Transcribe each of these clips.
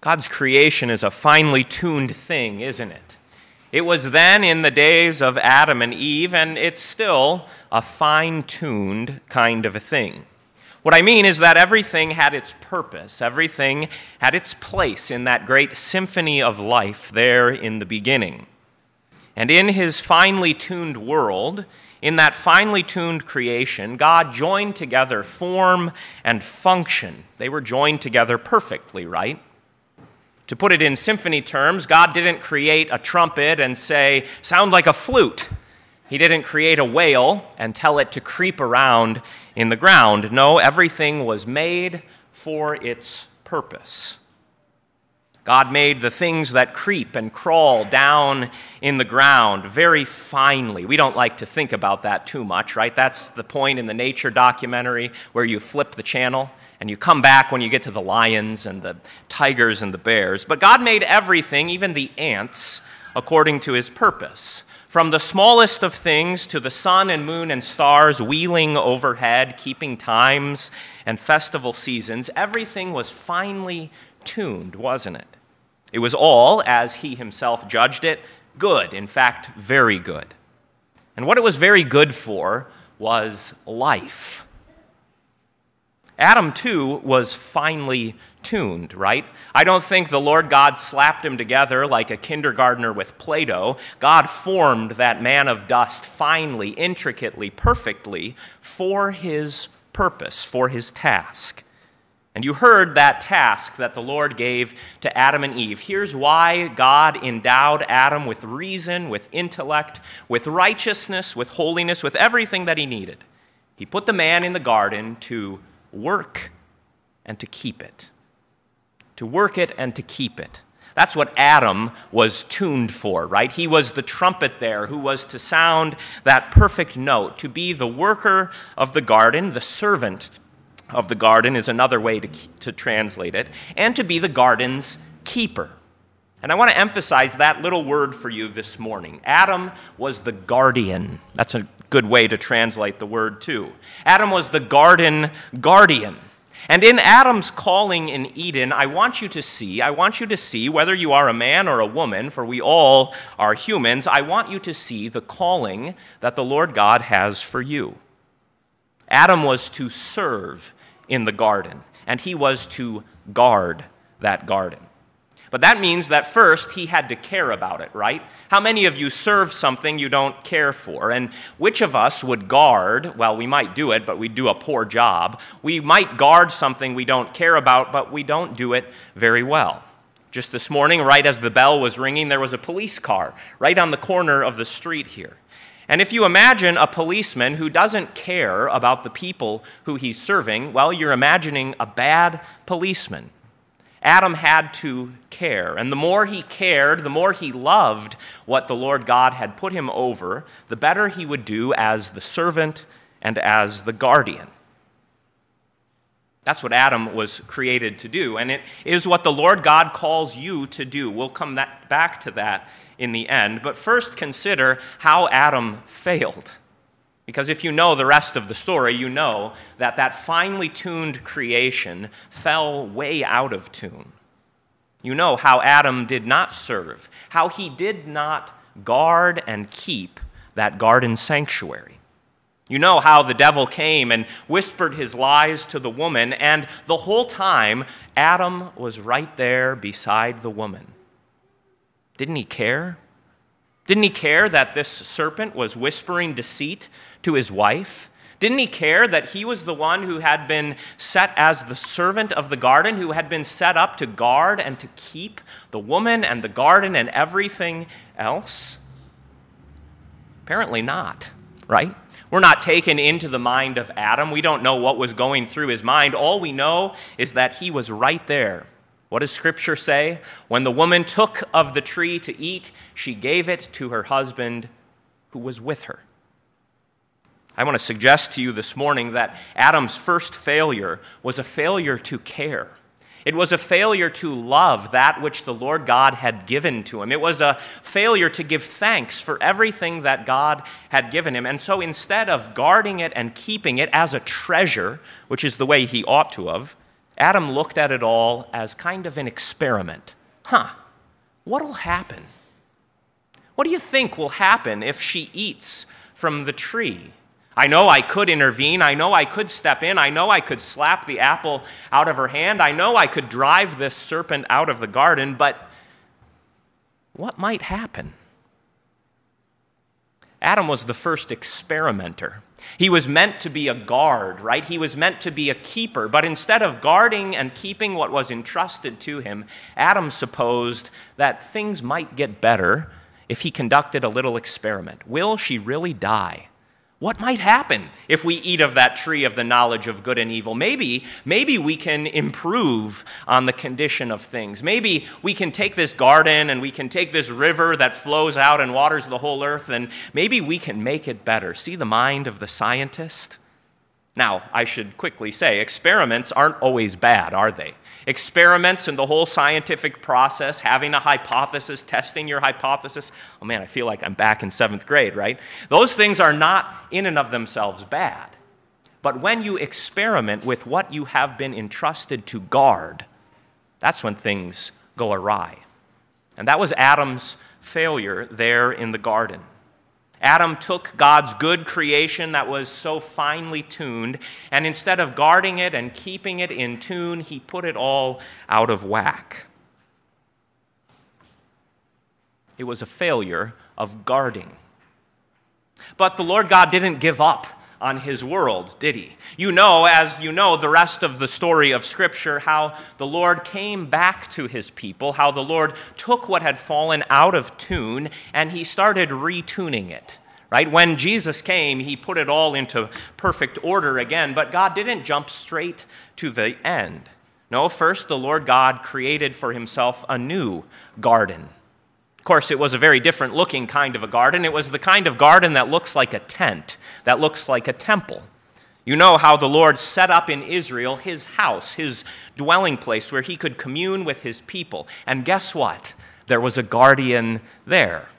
God's creation is a finely tuned thing, isn't it? It was then in the days of Adam and Eve, and it's still a fine tuned kind of a thing. What I mean is that everything had its purpose, everything had its place in that great symphony of life there in the beginning. And in his finely tuned world, in that finely tuned creation, God joined together form and function. They were joined together perfectly, right? To put it in symphony terms, God didn't create a trumpet and say, sound like a flute. He didn't create a whale and tell it to creep around in the ground. No, everything was made for its purpose. God made the things that creep and crawl down in the ground very finely. We don't like to think about that too much, right? That's the point in the nature documentary where you flip the channel and you come back when you get to the lions and the tigers and the bears. But God made everything, even the ants, according to his purpose. From the smallest of things to the sun and moon and stars wheeling overhead, keeping times and festival seasons, everything was finely tuned, wasn't it? It was all, as he himself judged it, good, in fact, very good. And what it was very good for was life. Adam, too, was finely tuned, right? I don't think the Lord God slapped him together like a kindergartner with Play Doh. God formed that man of dust finely, intricately, perfectly for his purpose, for his task. And you heard that task that the Lord gave to Adam and Eve. Here's why God endowed Adam with reason, with intellect, with righteousness, with holiness, with everything that he needed. He put the man in the garden to work and to keep it. To work it and to keep it. That's what Adam was tuned for, right? He was the trumpet there who was to sound that perfect note, to be the worker of the garden, the servant of the garden is another way to, to translate it, and to be the garden's keeper. And I want to emphasize that little word for you this morning. Adam was the guardian. That's a good way to translate the word, too. Adam was the garden guardian. And in Adam's calling in Eden, I want you to see, I want you to see, whether you are a man or a woman, for we all are humans, I want you to see the calling that the Lord God has for you. Adam was to serve in the garden, and he was to guard that garden. But that means that first he had to care about it, right? How many of you serve something you don't care for? And which of us would guard? Well, we might do it, but we'd do a poor job. We might guard something we don't care about, but we don't do it very well. Just this morning, right as the bell was ringing, there was a police car right on the corner of the street here. And if you imagine a policeman who doesn't care about the people who he's serving, well, you're imagining a bad policeman. Adam had to care. And the more he cared, the more he loved what the Lord God had put him over, the better he would do as the servant and as the guardian. That's what Adam was created to do. And it is what the Lord God calls you to do. We'll come back to that in the end. But first, consider how Adam failed. Because if you know the rest of the story, you know that that finely tuned creation fell way out of tune. You know how Adam did not serve, how he did not guard and keep that garden sanctuary. You know how the devil came and whispered his lies to the woman, and the whole time, Adam was right there beside the woman. Didn't he care? Didn't he care that this serpent was whispering deceit to his wife? Didn't he care that he was the one who had been set as the servant of the garden, who had been set up to guard and to keep the woman and the garden and everything else? Apparently not, right? We're not taken into the mind of Adam. We don't know what was going through his mind. All we know is that he was right there. What does Scripture say? When the woman took of the tree to eat, she gave it to her husband who was with her. I want to suggest to you this morning that Adam's first failure was a failure to care. It was a failure to love that which the Lord God had given to him. It was a failure to give thanks for everything that God had given him. And so instead of guarding it and keeping it as a treasure, which is the way he ought to have, Adam looked at it all as kind of an experiment. Huh, what'll happen? What do you think will happen if she eats from the tree? I know I could intervene. I know I could step in. I know I could slap the apple out of her hand. I know I could drive this serpent out of the garden, but what might happen? Adam was the first experimenter. He was meant to be a guard, right? He was meant to be a keeper. But instead of guarding and keeping what was entrusted to him, Adam supposed that things might get better if he conducted a little experiment. Will she really die? What might happen if we eat of that tree of the knowledge of good and evil? Maybe, maybe we can improve on the condition of things. Maybe we can take this garden and we can take this river that flows out and waters the whole earth, and maybe we can make it better. See the mind of the scientist? Now, I should quickly say, experiments aren't always bad, are they? Experiments and the whole scientific process, having a hypothesis, testing your hypothesis. Oh man, I feel like I'm back in seventh grade, right? Those things are not in and of themselves bad. But when you experiment with what you have been entrusted to guard, that's when things go awry. And that was Adam's failure there in the garden. Adam took God's good creation that was so finely tuned, and instead of guarding it and keeping it in tune, he put it all out of whack. It was a failure of guarding. But the Lord God didn't give up on his world, did he? You know, as you know, the rest of the story of Scripture, how the Lord came back to his people, how the Lord took what had fallen out of tune and he started retuning it. Right? When Jesus came, he put it all into perfect order again, but God didn't jump straight to the end. No, first the Lord God created for himself a new garden course, it was a very different looking kind of a garden. It was the kind of garden that looks like a tent, that looks like a temple. You know how the Lord set up in Israel his house, his dwelling place where he could commune with his people. And guess what? There was a guardian there.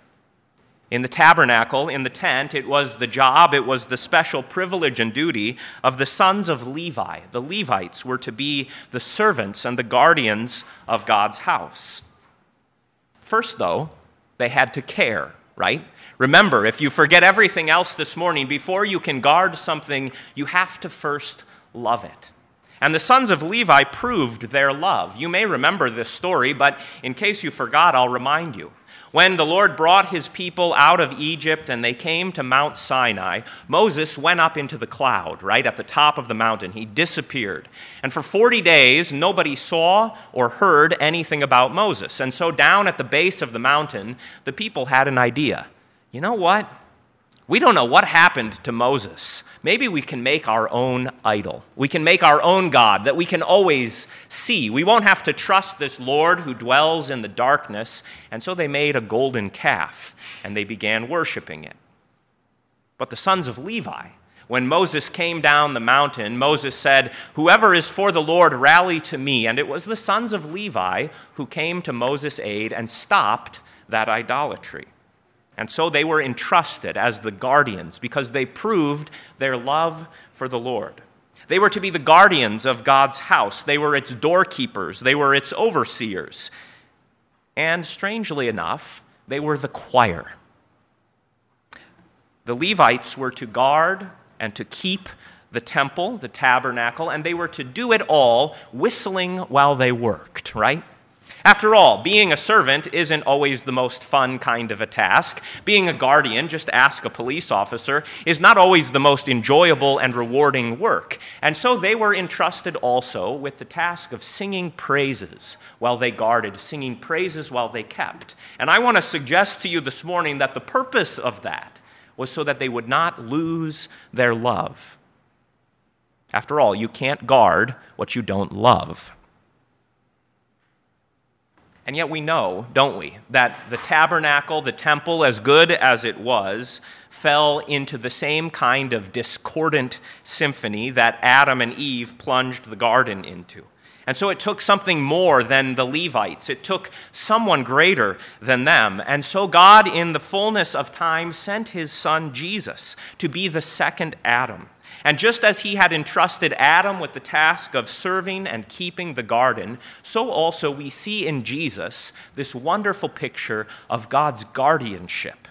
In the tabernacle, in the tent, it was the job, it was the special privilege and duty of the sons of Levi. The Levites were to be the servants and the guardians of God's house. First, though, they had to care, right? Remember, if you forget everything else this morning, before you can guard something, you have to first love it. And the sons of Levi proved their love. You may remember this story, but in case you forgot, I'll remind you. When the Lord brought his people out of Egypt and they came to Mount Sinai, Moses went up into the cloud, right at the top of the mountain. He disappeared. And for 40 days, nobody saw or heard anything about Moses. And so, down at the base of the mountain, the people had an idea. You know what? We don't know what happened to Moses. Maybe we can make our own idol. We can make our own God that we can always see. We won't have to trust this Lord who dwells in the darkness. And so they made a golden calf and they began worshiping it. But the sons of Levi, when Moses came down the mountain, Moses said, Whoever is for the Lord, rally to me. And it was the sons of Levi who came to Moses' aid and stopped that idolatry. And so they were entrusted as the guardians because they proved their love for the Lord. They were to be the guardians of God's house, they were its doorkeepers, they were its overseers. And strangely enough, they were the choir. The Levites were to guard and to keep the temple, the tabernacle, and they were to do it all whistling while they worked, right? After all, being a servant isn't always the most fun kind of a task. Being a guardian, just ask a police officer, is not always the most enjoyable and rewarding work. And so they were entrusted also with the task of singing praises while they guarded, singing praises while they kept. And I want to suggest to you this morning that the purpose of that was so that they would not lose their love. After all, you can't guard what you don't love. And yet we know, don't we, that the tabernacle, the temple, as good as it was, fell into the same kind of discordant symphony that Adam and Eve plunged the garden into. And so it took something more than the Levites. It took someone greater than them. And so God, in the fullness of time, sent his son Jesus to be the second Adam. And just as he had entrusted Adam with the task of serving and keeping the garden, so also we see in Jesus this wonderful picture of God's guardianship.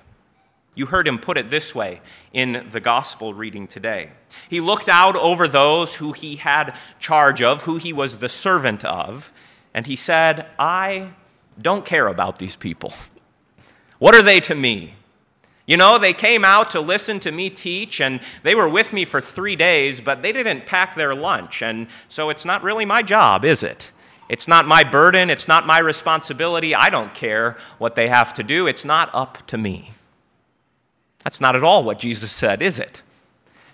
You heard him put it this way in the gospel reading today. He looked out over those who he had charge of, who he was the servant of, and he said, I don't care about these people. What are they to me? You know, they came out to listen to me teach, and they were with me for three days, but they didn't pack their lunch, and so it's not really my job, is it? It's not my burden, it's not my responsibility. I don't care what they have to do, it's not up to me. That's not at all what Jesus said, is it?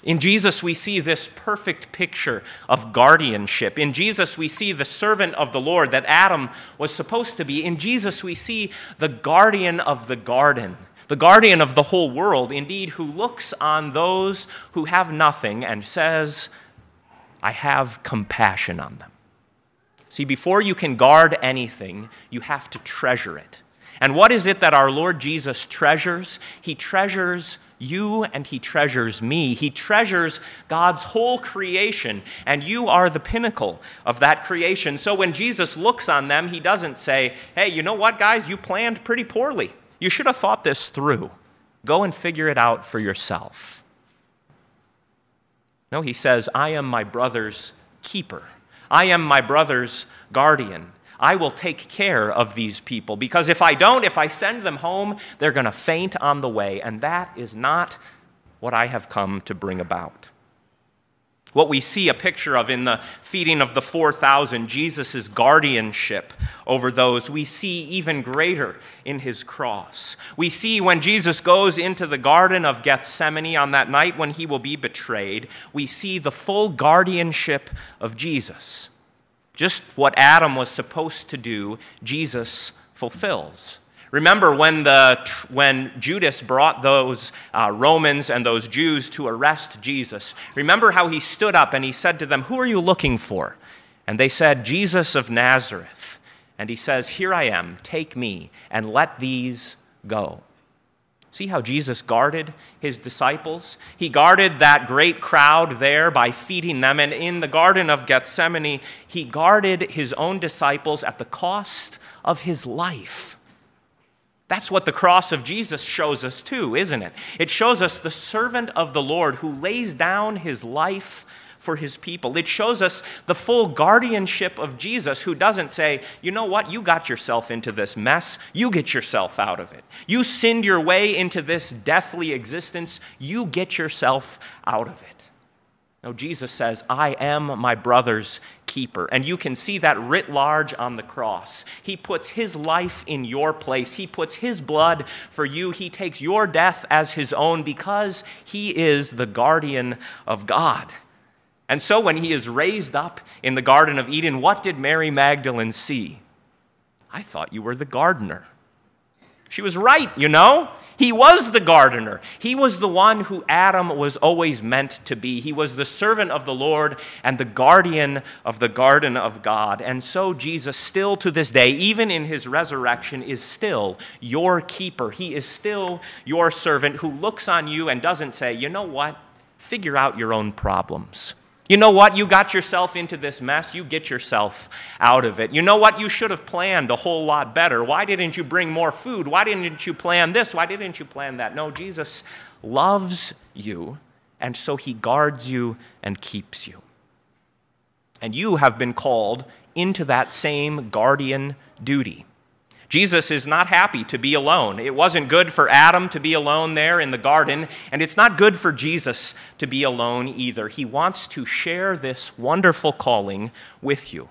In Jesus, we see this perfect picture of guardianship. In Jesus, we see the servant of the Lord that Adam was supposed to be. In Jesus, we see the guardian of the garden the guardian of the whole world, indeed, who looks on those who have nothing and says, I have compassion on them. See, before you can guard anything, you have to treasure it. And what is it that our Lord Jesus treasures? He treasures you and he treasures me. He treasures God's whole creation, and you are the pinnacle of that creation. So when Jesus looks on them, he doesn't say, Hey, you know what, guys? You planned pretty poorly. You should have thought this through. Go and figure it out for yourself. No, he says, I am my brother's keeper. I am my brother's guardian. I will take care of these people because if I don't, if I send them home, they're going to faint on the way, and that is not what I have come to bring about. What we see a picture of in the feeding of the 4,000, Jesus' guardianship over those, we see even greater in his cross. We see when Jesus goes into the Garden of Gethsemane on that night when he will be betrayed, we see the full guardianship of Jesus. Just what Adam was supposed to do, Jesus fulfills. Remember when, the, when Judas brought those uh, Romans and those Jews to arrest Jesus. Remember how he stood up and he said to them, Who are you looking for? And they said, Jesus of Nazareth. And he says, Here I am, take me, and let these go. See how Jesus guarded his disciples? He guarded that great crowd there by feeding them. And in the Garden of Gethsemane, he guarded his own disciples at the cost of his life. That's what the cross of Jesus shows us, too, isn't it? It shows us the servant of the Lord who lays down his life for his people. It shows us the full guardianship of Jesus, who doesn't say, you know what, you got yourself into this mess, you get yourself out of it. You sinned your way into this deathly existence, you get yourself out of it. No, Jesus says, I am my brother's keeper. And you can see that writ large on the cross. He puts his life in your place, he puts his blood for you. He takes your death as his own because he is the guardian of God. And so when he is raised up in the Garden of Eden, what did Mary Magdalene see? I thought you were the gardener. She was right, you know. He was the gardener. He was the one who Adam was always meant to be. He was the servant of the Lord and the guardian of the garden of God. And so Jesus, still to this day, even in his resurrection, is still your keeper. He is still your servant who looks on you and doesn't say, you know what? Figure out your own problems. You know what? You got yourself into this mess. You get yourself out of it. You know what? You should have planned a whole lot better. Why didn't you bring more food? Why didn't you plan this? Why didn't you plan that? No, Jesus loves you, and so he guards you and keeps you. And you have been called into that same guardian duty. Jesus is not happy to be alone. It wasn't good for Adam to be alone there in the garden, and it's not good for Jesus to be alone either. He wants to share this wonderful calling with you.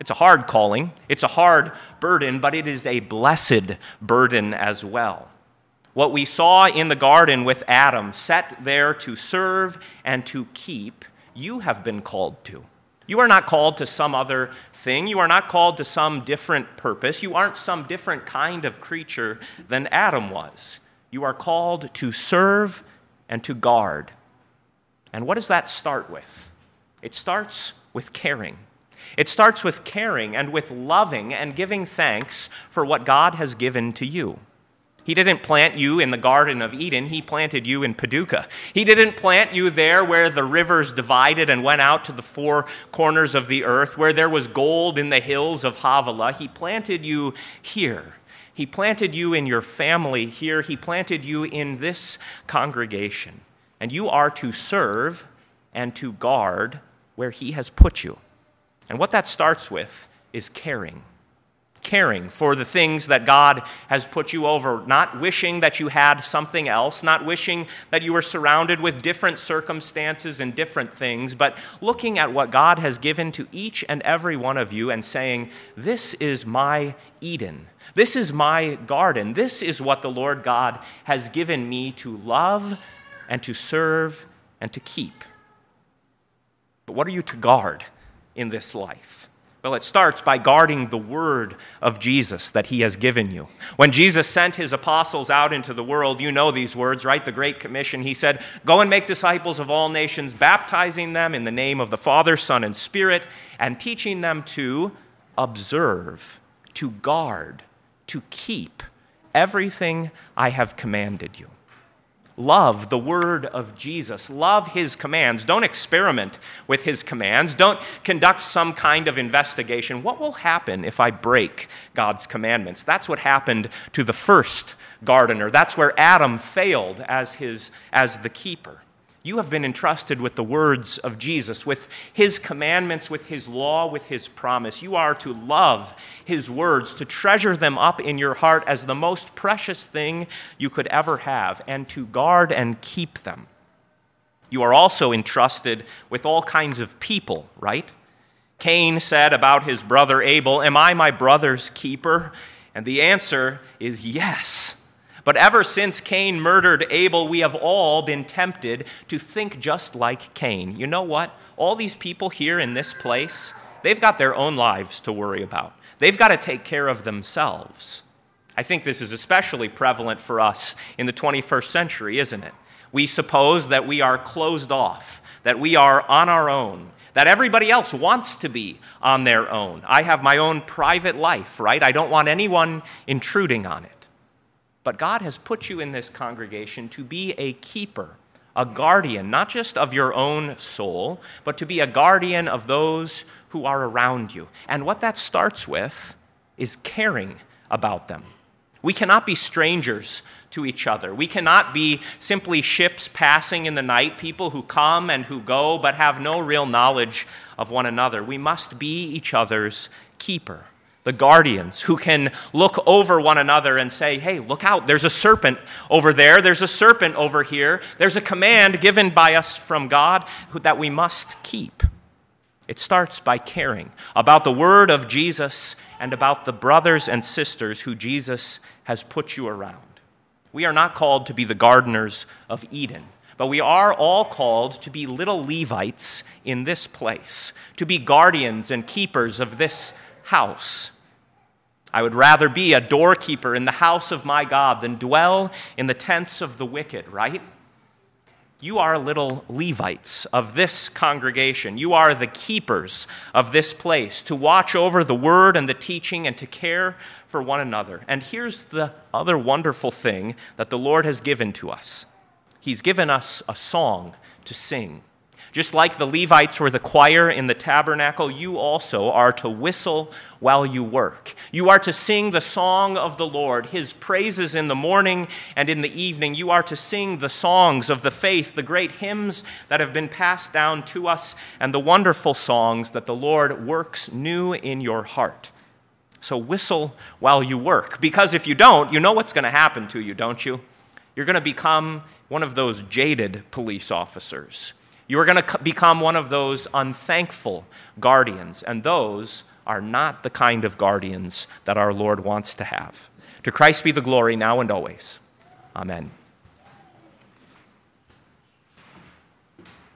It's a hard calling, it's a hard burden, but it is a blessed burden as well. What we saw in the garden with Adam, set there to serve and to keep, you have been called to. You are not called to some other thing. You are not called to some different purpose. You aren't some different kind of creature than Adam was. You are called to serve and to guard. And what does that start with? It starts with caring. It starts with caring and with loving and giving thanks for what God has given to you. He didn't plant you in the Garden of Eden, He planted you in Paducah. He didn't plant you there where the rivers divided and went out to the four corners of the earth, where there was gold in the hills of Havilah. He planted you here. He planted you in your family here. He planted you in this congregation. And you are to serve and to guard where He has put you. And what that starts with is caring caring for the things that God has put you over, not wishing that you had something else, not wishing that you were surrounded with different circumstances and different things, but looking at what God has given to each and every one of you and saying, This is my Eden. This is my garden. This is what the Lord God has given me to love and to serve and to keep. But what are you to guard in this life? Well, it starts by guarding the word of Jesus that he has given you. When Jesus sent his apostles out into the world, you know these words, right? The Great Commission. He said, Go and make disciples of all nations, baptizing them in the name of the Father, Son, and Spirit, and teaching them to observe, to guard, to keep everything I have commanded you. Love the word of Jesus. Love his commands. Don't experiment with his commands. Don't conduct some kind of investigation. What will happen if I break God's commandments? That's what happened to the first gardener. That's where Adam failed as, his, as the keeper. You have been entrusted with the words of Jesus, with his commandments, with his law, with his promise. You are to love his words, to treasure them up in your heart as the most precious thing you could ever have, and to guard and keep them. You are also entrusted with all kinds of people, right? Cain said about his brother Abel, Am I my brother's keeper? And the answer is yes. But ever since Cain murdered Abel, we have all been tempted to think just like Cain. You know what? All these people here in this place, they've got their own lives to worry about. They've got to take care of themselves. I think this is especially prevalent for us in the 21st century, isn't it? We suppose that we are closed off, that we are on our own, that everybody else wants to be on their own. I have my own private life, right? I don't want anyone intruding on it. But God has put you in this congregation to be a keeper, a guardian, not just of your own soul, but to be a guardian of those who are around you. And what that starts with is caring about them. We cannot be strangers to each other. We cannot be simply ships passing in the night, people who come and who go, but have no real knowledge of one another. We must be each other's keeper the guardians who can look over one another and say, hey, look out, there's a serpent over there, there's a serpent over here, there's a command given by us from God that we must keep. It starts by caring about the word of Jesus and about the brothers and sisters who Jesus has put you around. We are not called to be the gardeners of Eden. But we are all called to be little Levites in this place, to be guardians and keepers of this house. I would rather be a doorkeeper in the house of my God than dwell in the tents of the wicked, right? You are little Levites of this congregation. You are the keepers of this place to watch over the word and the teaching and to care for one another. And here's the other wonderful thing that the Lord has given to us He's given us a song to sing. Just like the Levites were the choir in the tabernacle, you also are to whistle while you work. You are to sing the song of the Lord, his praises in the morning and in the evening. You are to sing the songs of the faith, the great hymns that have been passed down to us, and the wonderful songs that the Lord works new in your heart. So whistle while you work, because if you don't, you know what's going to happen to you, don't you? You're going to become one of those jaded police officers you are going to become one of those unthankful guardians, and those are not the kind of guardians that our Lord wants to have. To Christ be the glory now and always. Amen.